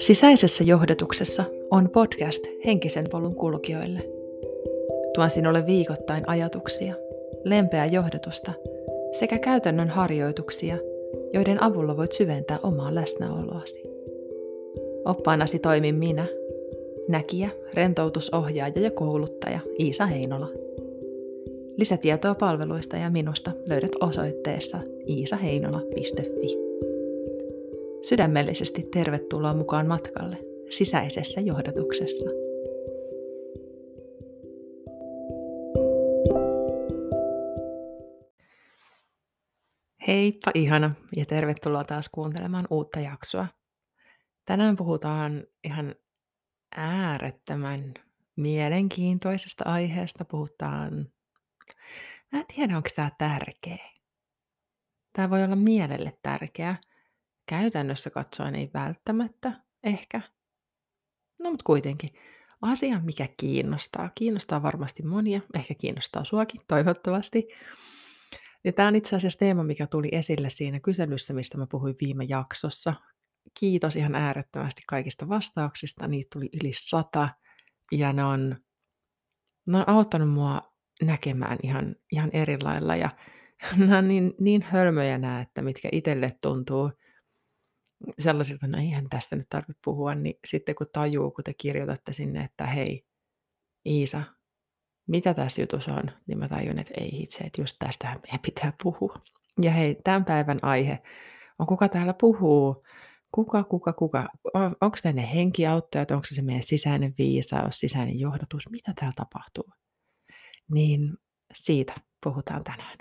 Sisäisessä johdatuksessa on podcast henkisen polun kulkijoille. Tuon sinulle viikoittain ajatuksia, lempeää johdatusta sekä käytännön harjoituksia, joiden avulla voit syventää omaa läsnäoloasi. Oppaanasi toimin minä, näkijä, rentoutusohjaaja ja kouluttaja Iisa Heinola. Lisätietoa palveluista ja minusta löydät osoitteessa iisaheinola.fi. Sydämellisesti tervetuloa mukaan matkalle sisäisessä johdatuksessa. Heippa ihana ja tervetuloa taas kuuntelemaan uutta jaksoa. Tänään puhutaan ihan äärettömän mielenkiintoisesta aiheesta. Puhutaan, mä en tiedä onko tämä tärkeä. Tämä voi olla mielelle tärkeä, käytännössä katsoen ei välttämättä ehkä. No mutta kuitenkin. Asia, mikä kiinnostaa. Kiinnostaa varmasti monia. Ehkä kiinnostaa suakin, toivottavasti. Ja tämä on itse asiassa teema, mikä tuli esille siinä kyselyssä, mistä mä puhuin viime jaksossa. Kiitos ihan äärettömästi kaikista vastauksista. Niitä tuli yli sata. Ja ne on, ne on auttanut mua näkemään ihan, ihan eri lailla. Ja nämä on niin, niin hölmöjä nämä, että mitkä itselle tuntuu – sellaisilta, no eihän tästä nyt tarvitse puhua, niin sitten kun tajuu, kun te kirjoitatte sinne, että hei, Iisa, mitä tässä jutussa on, niin mä tajun, että ei hitse, että just tästähän meidän pitää puhua. Ja hei, tämän päivän aihe on kuka täällä puhuu, kuka, kuka, kuka, onko tämä ne henkiauttajat, onko se meidän sisäinen viisaus, sisäinen johdatus, mitä täällä tapahtuu. Niin siitä puhutaan tänään.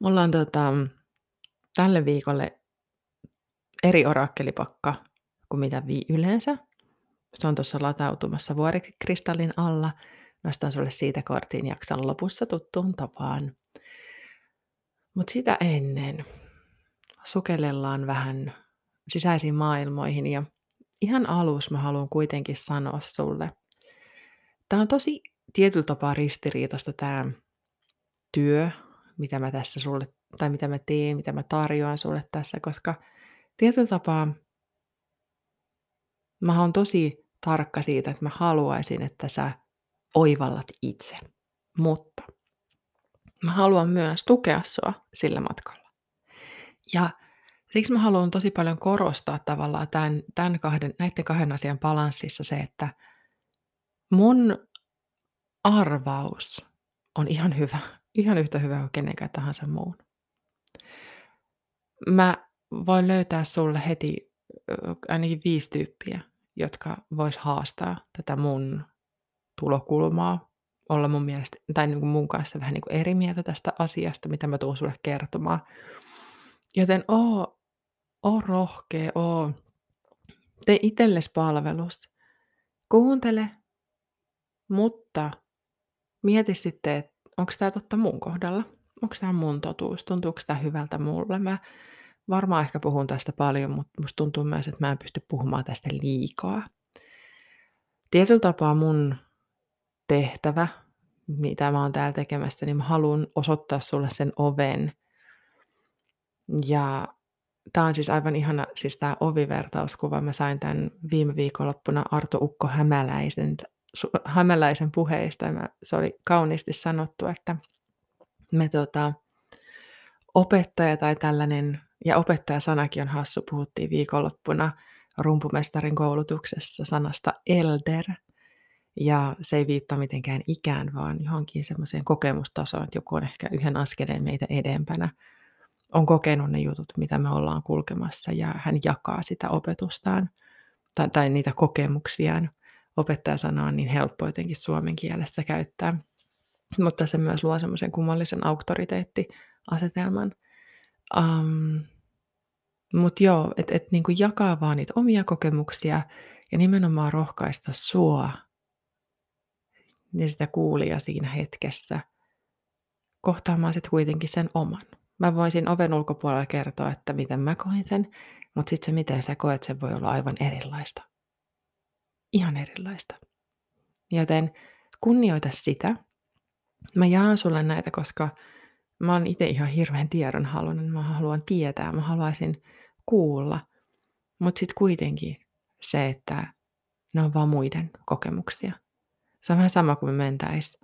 Mulla on tota, tälle viikolle eri orakkelipakka kuin mitä vi yleensä. Se on tuossa latautumassa vuorikristallin alla. Nostan sulle siitä kortin jakson lopussa tuttuun tapaan. Mutta sitä ennen sukellellaan vähän sisäisiin maailmoihin ja ihan alus mä haluan kuitenkin sanoa sulle. Tämä on tosi tietyllä tapaa ristiriitasta tämä työ, mitä mä tässä sulle tai mitä mä teen, mitä mä tarjoan sulle tässä, koska tietyllä tapaa mä oon tosi tarkka siitä, että mä haluaisin, että sä oivallat itse. Mutta mä haluan myös tukea sua sillä matkalla. Ja siksi mä haluan tosi paljon korostaa tavallaan tämän, tämän kahden, näiden kahden asian balanssissa se, että mun arvaus on ihan hyvä, ihan yhtä hyvä kuin kenenkään tahansa muun. Mä voin löytää sulle heti ainakin viisi tyyppiä, jotka vois haastaa tätä mun tulokulmaa, olla mun mielestä, tai niin kuin mun kanssa vähän niin kuin eri mieltä tästä asiasta, mitä mä tuun sulle kertomaan. Joten oo, oo rohkea, oo, tee itsellesi palvelus. Kuuntele, mutta mieti sitten, että onko tämä totta mun kohdalla. Onko tämä mun totuus? Tuntuuko tämä hyvältä mulle? Mä varmaan ehkä puhun tästä paljon, mutta musta tuntuu myös, että mä en pysty puhumaan tästä liikaa. Tietyllä tapaa mun tehtävä, mitä mä oon täällä tekemässä, niin mä haluan osoittaa sulle sen oven. Ja tämä on siis aivan ihana, siis tämä ovivertauskuva. Mä sain tämän viime viikonloppuna Arto Ukko Hämäläisen, Hämäläisen puheista. Ja mä, se oli kauniisti sanottu, että me tota, opettaja tai tällainen ja opettajasanakin on hassu, puhuttiin viikonloppuna rumpumestarin koulutuksessa sanasta elder. Ja se ei viittaa mitenkään ikään, vaan johonkin semmoiseen kokemustasoon, että joku on ehkä yhden askeleen meitä edempänä, on kokenut ne jutut, mitä me ollaan kulkemassa, ja hän jakaa sitä opetustaan tai, tai niitä kokemuksiaan. Opettajasana on niin helppo jotenkin suomen kielessä käyttää, mutta se myös luo semmoisen kummallisen auktoriteettiasetelman – Um, Mutta joo, että et niinku jakaa vaan niitä omia kokemuksia ja nimenomaan rohkaista sua ja sitä kuulia siinä hetkessä kohtaamaan sitten kuitenkin sen oman. Mä voisin oven ulkopuolella kertoa, että miten mä koin sen, mutta sitten se miten sä koet, se voi olla aivan erilaista. Ihan erilaista. Joten kunnioita sitä. Mä jaan sulle näitä, koska mä oon itse ihan hirveän tiedonhaluinen, mä haluan tietää, mä haluaisin kuulla. Mutta sitten kuitenkin se, että ne on vaan muiden kokemuksia. Se on vähän sama kuin me mentäis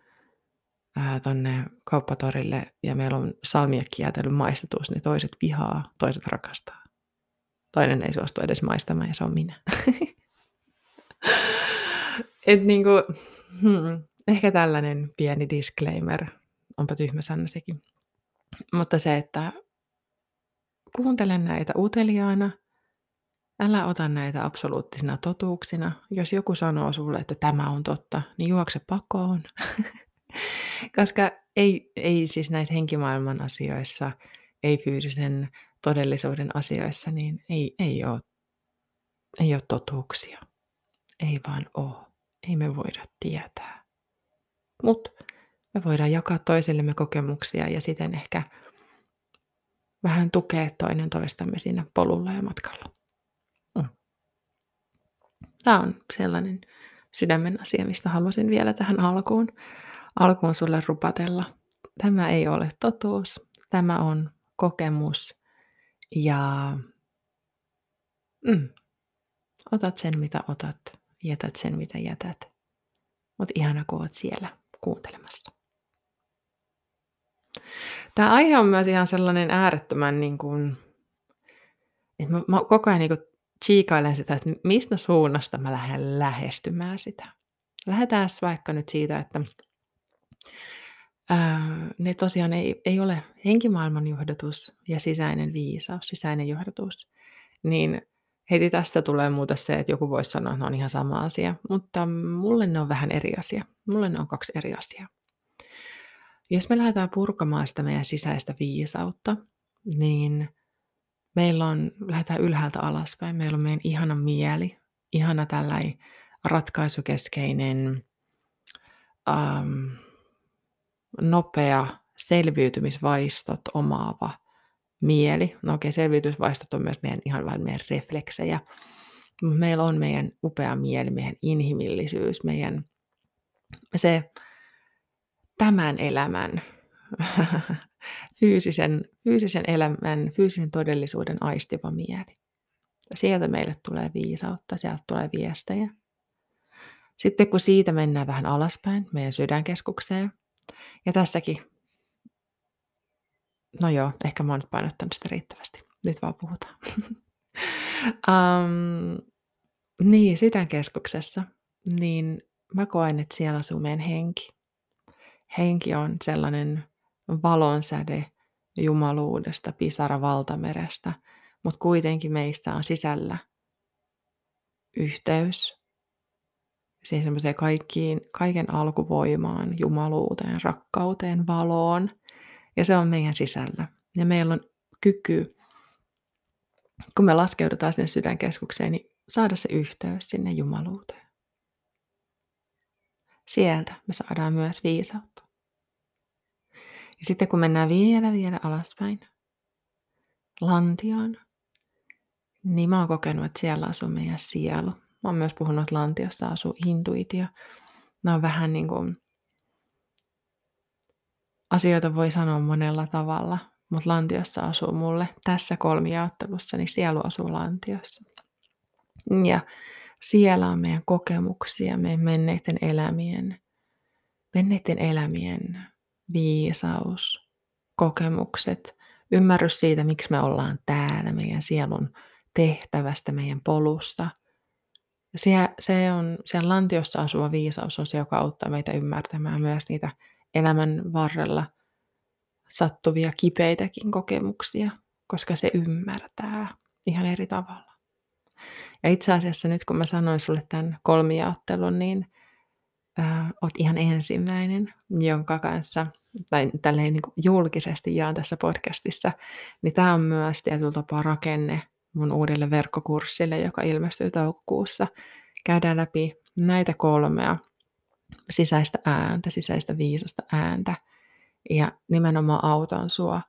tonne kauppatorille ja meillä on salmiakkijäätelyn maistatus, niin toiset vihaa, toiset rakastaa. Toinen ei suostu edes maistamaan ja se on minä. Et niinku, hmm, ehkä tällainen pieni disclaimer. Onpa tyhmä sana sekin. Mutta se, että kuuntele näitä uteliaana, älä ota näitä absoluuttisina totuuksina. Jos joku sanoo sulle, että tämä on totta, niin juokse pakoon. Koska ei, ei siis näissä henkimaailman asioissa, ei fyysisen todellisuuden asioissa, niin ei, ei, ole, ei ole totuuksia. Ei vaan ole. Ei me voida tietää. Mutta me voidaan jakaa toisillemme kokemuksia ja siten ehkä vähän tukea toinen toistamme siinä polulla ja matkalla. Mm. Tämä on sellainen sydämen asia, mistä haluaisin vielä tähän alkuun, alkuun sulle rupatella. Tämä ei ole totuus, tämä on kokemus ja mm, otat sen mitä otat, jätät sen mitä jätät. Mutta ihana kun oot siellä kuuntelemassa. Tämä aihe on myös ihan sellainen äärettömän, niin kuin, että mä, mä koko ajan niin kuin tsiikailen sitä, että mistä suunnasta mä lähden lähestymään sitä. Lähdetään vaikka nyt siitä, että ää, ne tosiaan ei, ei ole henkimaailman johdatus ja sisäinen viisaus, sisäinen johdatus, niin heti tästä tulee muuta se, että joku voisi sanoa, että ne on ihan sama asia, mutta mulle ne on vähän eri asia. Mulle ne on kaksi eri asiaa. Jos me lähdetään purkamaan sitä meidän sisäistä viisautta, niin meillä on, lähdetään ylhäältä alaspäin, meillä on meidän ihana mieli, ihana tällainen ratkaisukeskeinen, ähm, nopea selviytymisvaistot omaava mieli. No okei, okay, selviytymisvaistot on myös meidän ihan vain meidän refleksejä. Meillä on meidän upea mieli, meidän inhimillisyys, meidän se tämän elämän, fyysisen, fyysisen elämän, fyysisen todellisuuden aistiva mieli. Sieltä meille tulee viisautta, sieltä tulee viestejä. Sitten kun siitä mennään vähän alaspäin, meidän sydänkeskukseen, ja tässäkin, no joo, ehkä mä oon nyt painottanut sitä riittävästi. Nyt vaan puhutaan. um, niin, sydänkeskuksessa, niin mä koen, että siellä asuu meidän henki henki on sellainen valonsäde jumaluudesta, pisara valtamerestä, mutta kuitenkin meistä on sisällä yhteys siihen kaikkiin, kaiken alkuvoimaan, jumaluuteen, rakkauteen, valoon. Ja se on meidän sisällä. Ja meillä on kyky, kun me laskeudutaan sinne sydänkeskukseen, niin saada se yhteys sinne jumaluuteen. Sieltä me saadaan myös viisautta. Ja sitten kun mennään vielä vielä alaspäin, lantioon, niin mä oon kokenut, että siellä asuu meidän sielu. Mä oon myös puhunut, että lantiossa asuu intuitio. Nämä on vähän niin kuin, asioita voi sanoa monella tavalla, mutta lantiossa asuu mulle tässä kolmijaottelussa, niin sielu asuu lantiossa. Ja siellä on meidän kokemuksia, meidän menneiden elämien, menneiden elämien viisaus, kokemukset, ymmärrys siitä, miksi me ollaan täällä, meidän sielun tehtävästä, meidän polusta. Se, se on, siellä lantiossa asuva viisaus on se, joka auttaa meitä ymmärtämään myös niitä elämän varrella sattuvia kipeitäkin kokemuksia, koska se ymmärtää ihan eri tavalla. Ja itse asiassa nyt kun mä sanoin sulle tämän kolmijaottelun, niin äh, oot ihan ensimmäinen, jonka kanssa, tai tälleen niin julkisesti jaan tässä podcastissa, niin tämä on myös tietyllä tapaa rakenne mun uudelle verkkokurssille, joka ilmestyy toukokuussa. Käydään läpi näitä kolmea sisäistä ääntä, sisäistä viisasta ääntä, ja nimenomaan autan sua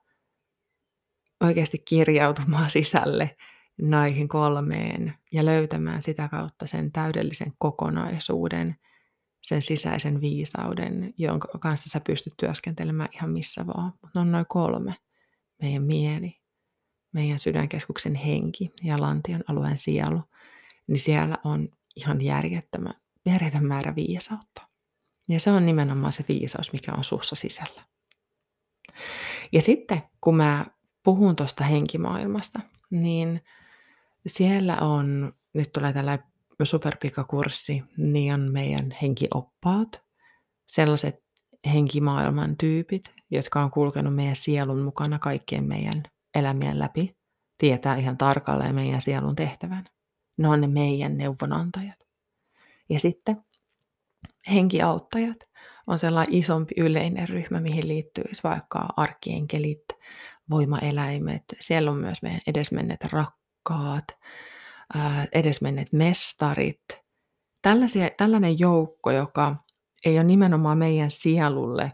oikeasti kirjautumaan sisälle näihin kolmeen ja löytämään sitä kautta sen täydellisen kokonaisuuden, sen sisäisen viisauden, jonka kanssa sä pystyt työskentelemään ihan missä vaan. Mutta on noin kolme. Meidän mieli, meidän sydänkeskuksen henki ja lantion alueen sielu, niin siellä on ihan järjettömän, järjetön määrä viisautta. Ja se on nimenomaan se viisaus, mikä on sussa sisällä. Ja sitten kun mä puhun tuosta henkimaailmasta, niin siellä on, nyt tulee tällä superpikakurssi, niin on meidän henkioppaat, sellaiset henkimaailman tyypit, jotka on kulkenut meidän sielun mukana kaikkien meidän elämien läpi, tietää ihan tarkalleen meidän sielun tehtävän. Ne on ne meidän neuvonantajat. Ja sitten henkiauttajat on sellainen isompi yleinen ryhmä, mihin liittyy vaikka arkienkelit, voimaeläimet. Siellä on myös meidän edesmenneet rakkaat, edesmenneet mestarit. Tällaisia, tällainen joukko, joka ei ole nimenomaan meidän sielulle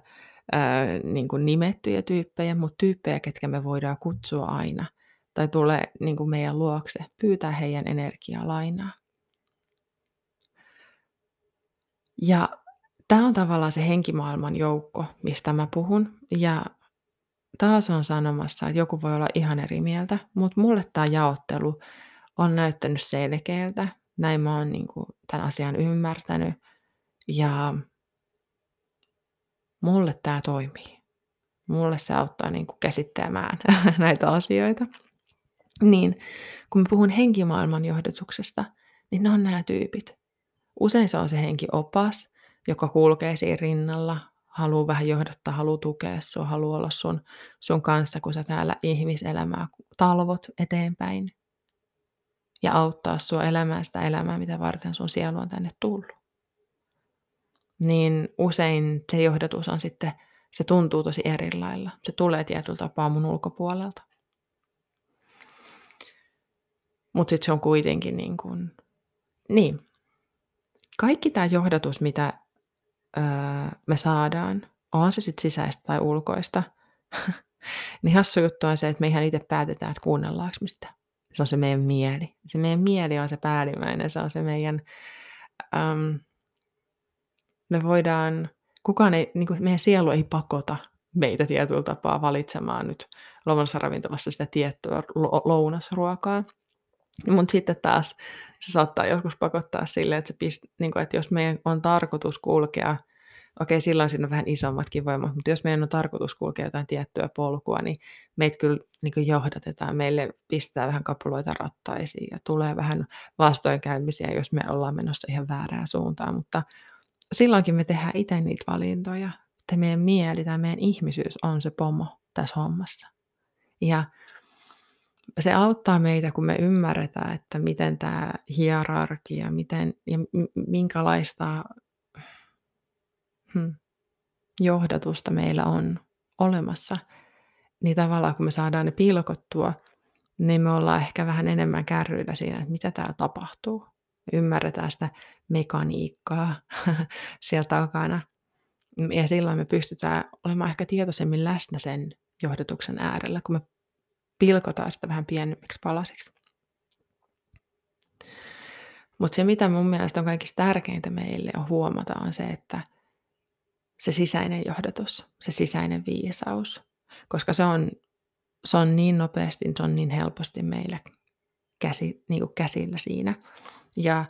ää, niin kuin nimettyjä tyyppejä, mutta tyyppejä, ketkä me voidaan kutsua aina tai tulee niin kuin meidän luokse, pyytää heidän energiaa Ja tämä on tavallaan se henkimaailman joukko, mistä mä puhun. Ja taas on sanomassa, että joku voi olla ihan eri mieltä, mutta mulle tämä jaottelu on näyttänyt selkeältä. Näin mä oon niin kuin tämän asian ymmärtänyt. Ja mulle tämä toimii. Mulle se auttaa niin kuin käsittelemään näitä asioita. Niin kun mä puhun henkimaailman johdotuksesta, niin ne on nämä tyypit. Usein se on se henkiopas, joka kulkee siinä rinnalla, haluaa vähän johdattaa, haluaa tukea sua, haluaa olla sun, sun kanssa, kun sä täällä ihmiselämää talvot eteenpäin ja auttaa sua elämään sitä elämää, mitä varten sun sielu on tänne tullut niin usein se johdatus on sitten, se tuntuu tosi eri lailla. Se tulee tietyllä tapaa mun ulkopuolelta. Mutta sitten se on kuitenkin niin kuin, niin. Kaikki tämä johdatus, mitä öö, me saadaan, on se sitten sisäistä tai ulkoista, niin hassu juttu on se, että me ihan itse päätetään, että kuunnellaanko me sitä. Se on se meidän mieli. Se meidän mieli on se päällimmäinen, se on se meidän äm, me voidaan, kukaan ei, niin kuin meidän sielu ei pakota meitä tietyllä tapaa valitsemaan nyt ravintolassa sitä tiettyä lounasruokaa. Mutta sitten taas se saattaa joskus pakottaa silleen, että, se pist, niin että jos meidän on tarkoitus kulkea, okei silloin siinä on vähän isommatkin voimat, mutta jos meidän on tarkoitus kulkea jotain tiettyä polkua, niin meitä kyllä niin kuin johdatetaan, meille pistää vähän kapuloita rattaisiin ja tulee vähän vastoinkäymisiä, jos me ollaan menossa ihan väärään suuntaan, mutta silloinkin me tehdään itse niitä valintoja. Että meidän mieli tai meidän ihmisyys on se pomo tässä hommassa. Ja se auttaa meitä, kun me ymmärretään, että miten tämä hierarkia, miten ja minkälaista hmm, johdatusta meillä on olemassa. Niin tavallaan kun me saadaan ne pilkottua, niin me ollaan ehkä vähän enemmän kärryillä siinä, että mitä täällä tapahtuu. Me ymmärretään sitä mekaniikkaa sieltä takana. Ja silloin me pystytään olemaan ehkä tietoisemmin läsnä sen johdatuksen äärellä, kun me pilkotaan sitä vähän pienemmiksi palasiksi. Mutta se, mitä mun mielestä on kaikista tärkeintä meille on huomata, on se, että se sisäinen johdatus, se sisäinen viisaus, koska se on, se on niin nopeasti, se on niin helposti meillä käsi, niin kuin käsillä siinä. Ja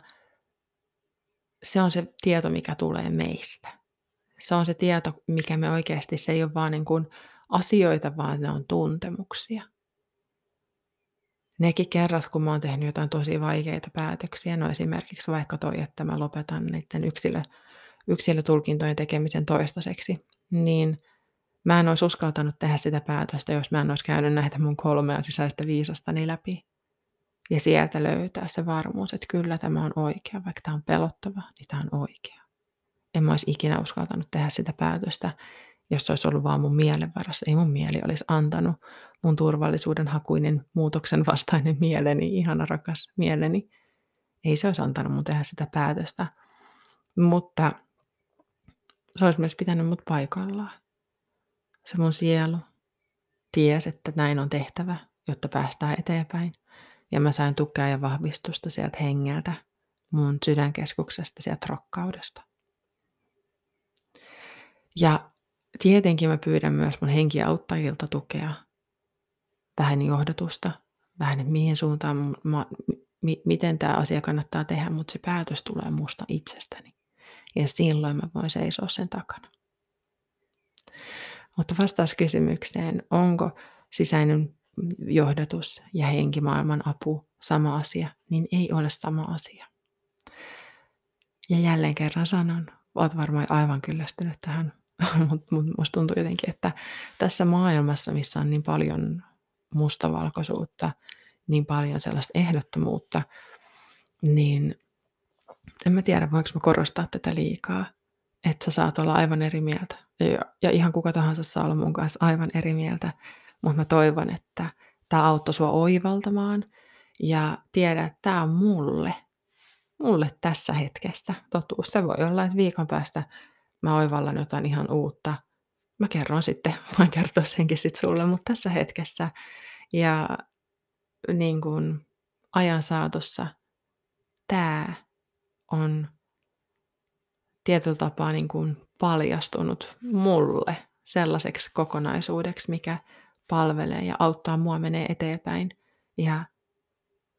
se on se tieto, mikä tulee meistä. Se on se tieto, mikä me oikeasti, se ei ole vaan niin kuin asioita, vaan ne on tuntemuksia. Nekin kerrat, kun mä oon tehnyt jotain tosi vaikeita päätöksiä, no esimerkiksi vaikka toi, että mä lopetan niiden yksilö, yksilötulkintojen tekemisen toistaiseksi, niin mä en olisi uskaltanut tehdä sitä päätöstä, jos mä en olisi käynyt näitä mun kolmea sisäistä viisastani läpi. Ja sieltä löytää se varmuus, että kyllä tämä on oikea, vaikka tämä on pelottava, niin tämä on oikea. En mä olisi ikinä uskaltanut tehdä sitä päätöstä, jos se olisi ollut vaan mun mielen varassa. Ei mun mieli olisi antanut mun turvallisuuden hakuinen muutoksen vastainen mieleni, ihana rakas mieleni. Ei se olisi antanut mun tehdä sitä päätöstä. Mutta se olisi myös pitänyt mut paikallaan. Se mun sielu tiesi, että näin on tehtävä, jotta päästään eteenpäin. Ja mä sain tukea ja vahvistusta sieltä hengeltä, mun sydänkeskuksesta, sieltä rakkaudesta. Ja tietenkin mä pyydän myös mun henkiauttajilta tukea, vähän johdatusta, vähän, että mihin suuntaan, mä, mi, miten tämä asia kannattaa tehdä, mutta se päätös tulee musta itsestäni. Ja silloin mä voin seisoa sen takana. Mutta vastaus kysymykseen, onko sisäinen johdatus ja henkimaailman apu sama asia, niin ei ole sama asia. Ja jälleen kerran sanon, olet varmaan aivan kyllästynyt tähän, mutta mut musta tuntuu jotenkin, että tässä maailmassa, missä on niin paljon mustavalkoisuutta, niin paljon sellaista ehdottomuutta, niin en mä tiedä, voinko mä korostaa tätä liikaa, että sä saat olla aivan eri mieltä. Ja, ja ihan kuka tahansa saa olla mun kanssa aivan eri mieltä, mutta mä toivon, että tämä auttoi sua oivaltamaan ja tiedä, että tämä on mulle, mulle tässä hetkessä totuus. Se voi olla, että viikon päästä mä oivallan jotain ihan uutta. Mä kerron sitten, voin kertoa senkin sitten sulle, mutta tässä hetkessä ja niin kuin ajan saatossa tämä on tietyllä tapaa niin kuin paljastunut mulle sellaiseksi kokonaisuudeksi, mikä palvelee ja auttaa mua menee eteenpäin. Ja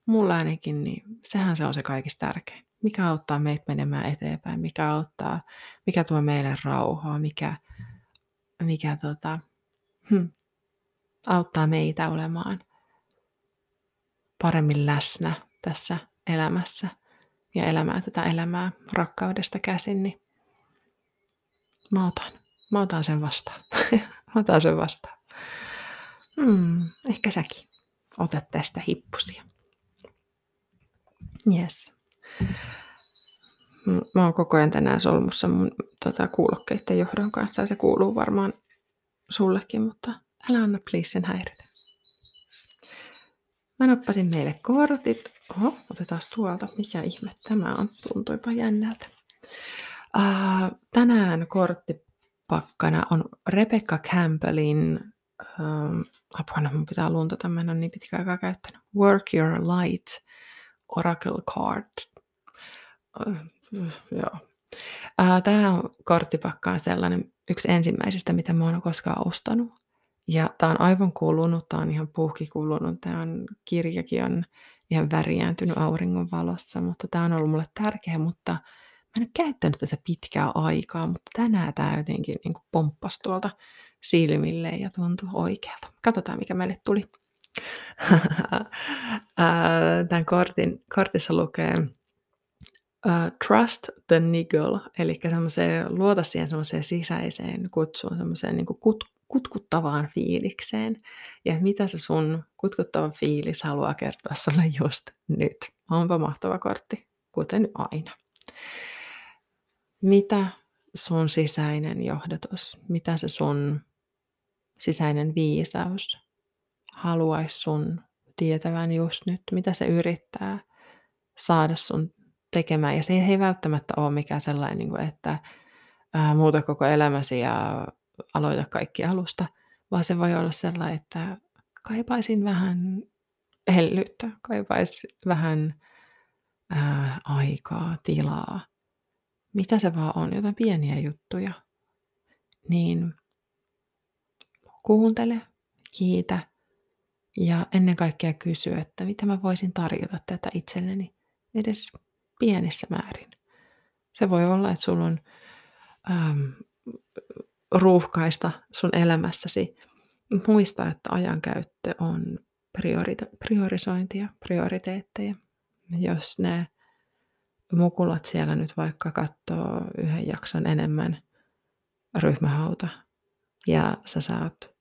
mulla ainakin, niin sehän se on se kaikista tärkein. Mikä auttaa meitä menemään eteenpäin, mikä auttaa, mikä tuo meille rauhaa, mikä, mikä tota, hm, auttaa meitä olemaan paremmin läsnä tässä elämässä ja elämää tätä elämää rakkaudesta käsin, niin mä otan, mä otan sen vastaan. mä otan sen vastaan. Hmm, ehkä säkin otat tästä hippusia. Yes. Mä oon koko ajan tänään solmussa mun tota, kuulokkeiden johdon kanssa ja se kuuluu varmaan sullekin, mutta älä anna please sen häiritä. Mä nappasin meille kortit. Oho, otetaan tuolta. Mikä ihme tämä on? Tuntuipa jännältä. Uh, tänään korttipakkana on Rebecca Campbellin um, apuna mun pitää luntata, mä en ole niin pitkään aikaa käyttänyt. Work Your Light Oracle Card. Joo. Uh, Tämä korttipakka on sellainen yksi ensimmäisistä, mitä mä oon koskaan ostanut. Ja tämä on aivan kulunut, tämä on ihan puhki kulunut, tämä on, kirjakin on ihan väriääntynyt auringon valossa, mutta tämä on ollut mulle tärkeä, mutta mä en ole käyttänyt tätä pitkää aikaa, mutta tänään tämä jotenkin niin pomppasi tuolta silmille ja tuntui oikealta. Katsotaan, mikä meille tuli. Tämän kortin, kortissa lukee uh, Trust the Niggle, eli luota siihen semmoiseen sisäiseen kutsuun, semmoiseen niin kut, kutkuttavaan fiilikseen. Ja mitä se sun kutkuttava fiilis haluaa kertoa sulle just nyt. Onpa mahtava kortti, kuten aina. Mitä sun sisäinen johdatus, mitä se sun sisäinen viisaus haluaisi sun tietävän just nyt, mitä se yrittää saada sun tekemään. Ja se ei välttämättä ole mikään sellainen, niin että muuta koko elämäsi ja aloita kaikki alusta, vaan se voi olla sellainen, että kaipaisin vähän hellyyttä, kaipaisin vähän ää, aikaa, tilaa, mitä se vaan on, jotain pieniä juttuja, niin kuuntele, kiitä ja ennen kaikkea kysy, että mitä mä voisin tarjota tätä itselleni edes pienissä määrin. Se voi olla, että sulla on äm, ruuhkaista sun elämässäsi. Muista, että ajankäyttö on priorita- priorisointia, prioriteetteja. Jos ne mukulat siellä nyt vaikka katsoo yhden jakson enemmän ryhmähauta ja sä saat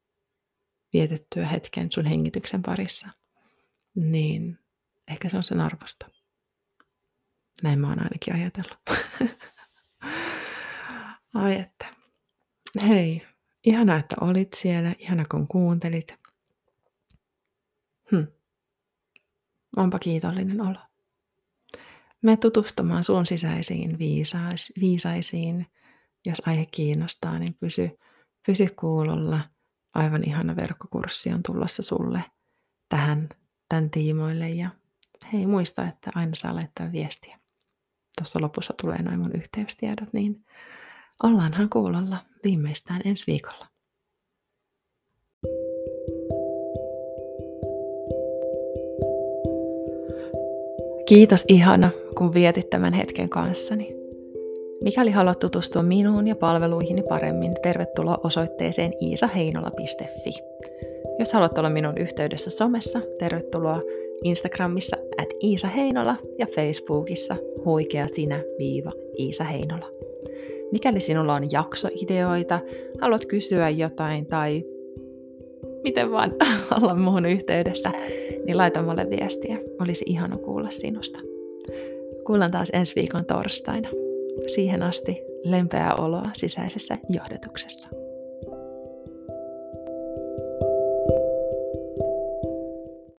vietettyä hetken sun hengityksen parissa, niin ehkä se on sen arvosta. Näin mä oon ainakin ajatellut. Ai että. Hei, ihana, että olit siellä. Ihana, kun kuuntelit. Hm. Onpa kiitollinen olo. Me tutustumaan sun sisäisiin viisais, viisaisiin. Jos aihe kiinnostaa, niin pysy, pysy kuulolla. Aivan ihana verkkokurssi on tulossa sulle tähän tämän tiimoille. Ja hei, muista, että aina saa laittaa viestiä. Tuossa lopussa tulee noin mun yhteystiedot, niin Ollaanhan kuulolla viimeistään ensi viikolla. Kiitos ihana, kun vietit tämän hetken kanssani. Mikäli haluat tutustua minuun ja palveluihini paremmin, tervetuloa osoitteeseen iisaheinola.fi. Jos haluat olla minun yhteydessä somessa, tervetuloa Instagramissa at Iisa Heinola ja Facebookissa huikea sinä viiva Iisa Heinola. Mikäli sinulla on jaksoideoita, haluat kysyä jotain tai miten vaan olla muun yhteydessä, niin laita mulle viestiä. Olisi ihana kuulla sinusta. Kuullaan taas ensi viikon torstaina. Siihen asti lempeää oloa sisäisessä johdetuksessa.